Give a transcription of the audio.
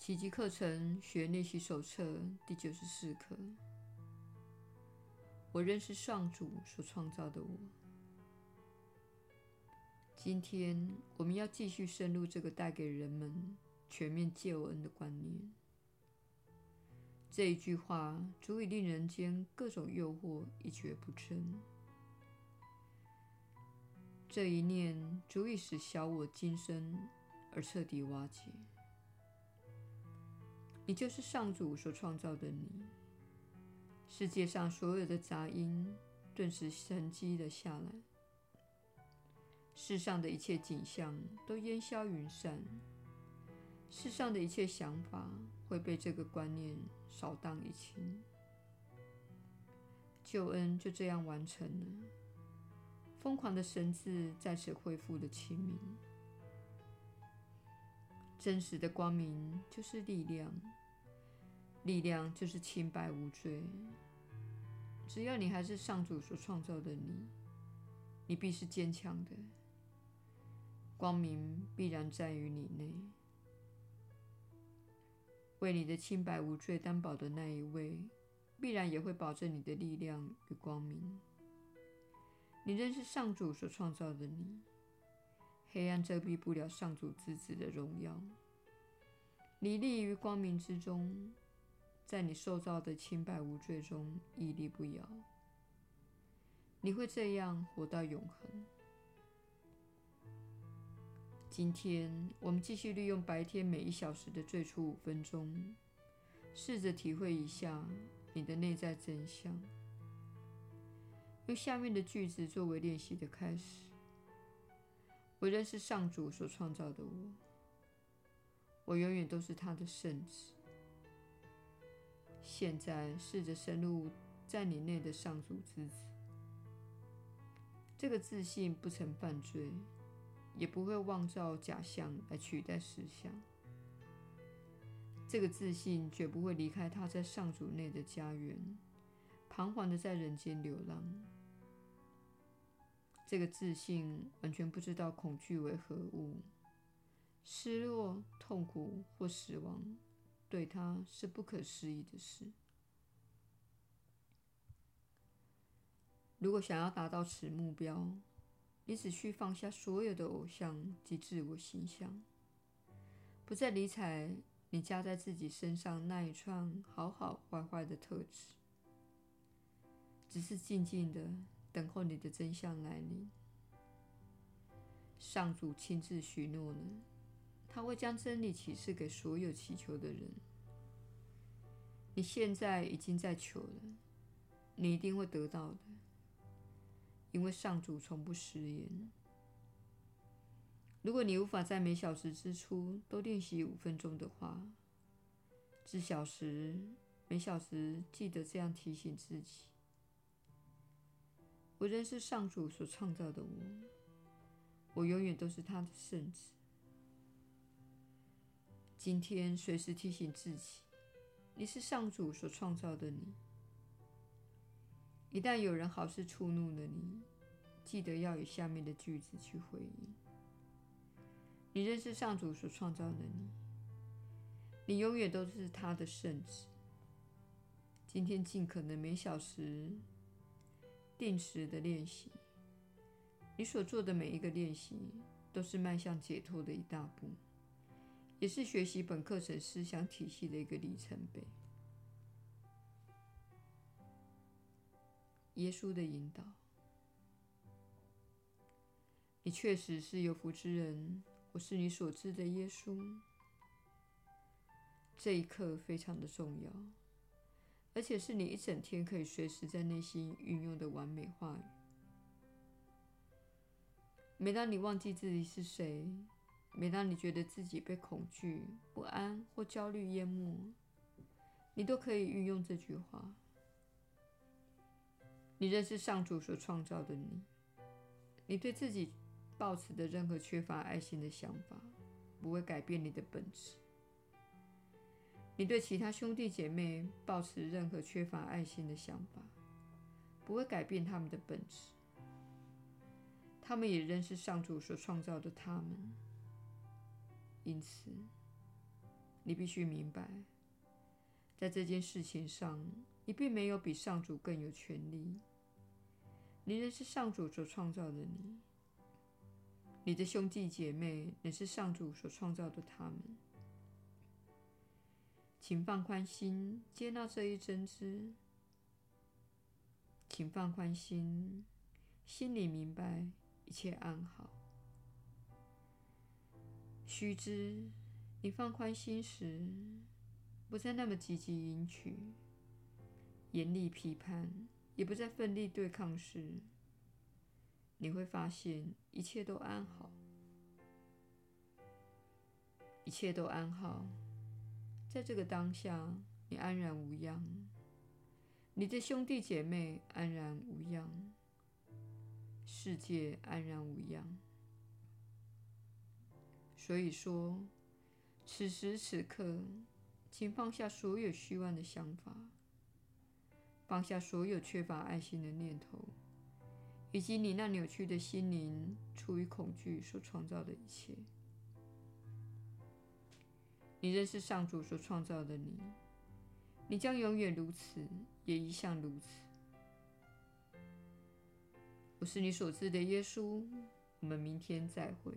奇迹课程学练习手册第九十四课。我认识上主所创造的我。今天我们要继续深入这个带给人们全面救恩的观念。这一句话足以令人间各种诱惑一蹶不振。这一念足以使小我今生而彻底瓦解。你就是上主所创造的你。世界上所有的杂音顿时沉积了下来，世上的一切景象都烟消云散，世上的一切想法会被这个观念扫荡一清，救恩就这样完成了。疯狂的神智再次恢复了清明，真实的光明就是力量。力量就是清白无罪。只要你还是上主所创造的你，你必是坚强的。光明必然在于你内。为你的清白无罪担保的那一位，必然也会保证你的力量与光明。你认识上主所创造的你，黑暗遮蔽不了上主之子的荣耀。你立于光明之中。在你受造的清白无罪中屹立不摇，你会这样活到永恒。今天，我们继续利用白天每一小时的最初五分钟，试着体会一下你的内在真相。用下面的句子作为练习的开始：我认识上主所创造的我，我永远都是他的圣子。现在试着深入在你内的上主之子，这个自信不曾犯罪，也不会妄造假象来取代实相。这个自信绝不会离开他在上主内的家园，彷徨的在人间流浪。这个自信完全不知道恐惧为何物，失落、痛苦或死亡。对他是不可思议的事。如果想要达到此目标，你只需放下所有的偶像及自我形象，不再理睬你加在自己身上那一串好好坏坏的特质，只是静静的等候你的真相来临。上主亲自许诺了。他会将真理启示给所有祈求的人。你现在已经在求了，你一定会得到的，因为上主从不食言。如果你无法在每小时之初都练习五分钟的话，至小时每小时记得这样提醒自己：我仍是上主所创造的我，我永远都是他的圣子。今天随时提醒自己，你是上主所创造的你。一旦有人好事触怒了你，记得要以下面的句子去回应：你认识上主所创造的你，你永远都是他的圣子。今天尽可能每小时定时的练习，你所做的每一个练习都是迈向解脱的一大步。也是学习本课程思想体系的一个里程碑。耶稣的引导，你确实是有福之人。我是你所知的耶稣。这一刻非常的重要，而且是你一整天可以随时在内心运用的完美话语。每当你忘记自己是谁，每当你觉得自己被恐惧、不安或焦虑淹没，你都可以运用这句话：你认识上主所创造的你。你对自己抱持的任何缺乏爱心的想法，不会改变你的本质。你对其他兄弟姐妹抱持任何缺乏爱心的想法，不会改变他们的本质。他们也认识上主所创造的他们。因此，你必须明白，在这件事情上，你并没有比上主更有权力。你仍是上主所创造的你，你的兄弟姐妹仍是上主所创造的他们。请放宽心，接纳这一真知。请放宽心，心里明白一切安好。须知，你放宽心时，不再那么积极迎娶，严厉批判，也不再奋力对抗时，你会发现一切都安好，一切都安好。在这个当下，你安然无恙，你的兄弟姐妹安然无恙，世界安然无恙。所以说，此时此刻，请放下所有虚妄的想法，放下所有缺乏爱心的念头，以及你那扭曲的心灵出于恐惧所创造的一切。你认识上主所创造的你，你将永远如此，也一向如此。我是你所知的耶稣。我们明天再会。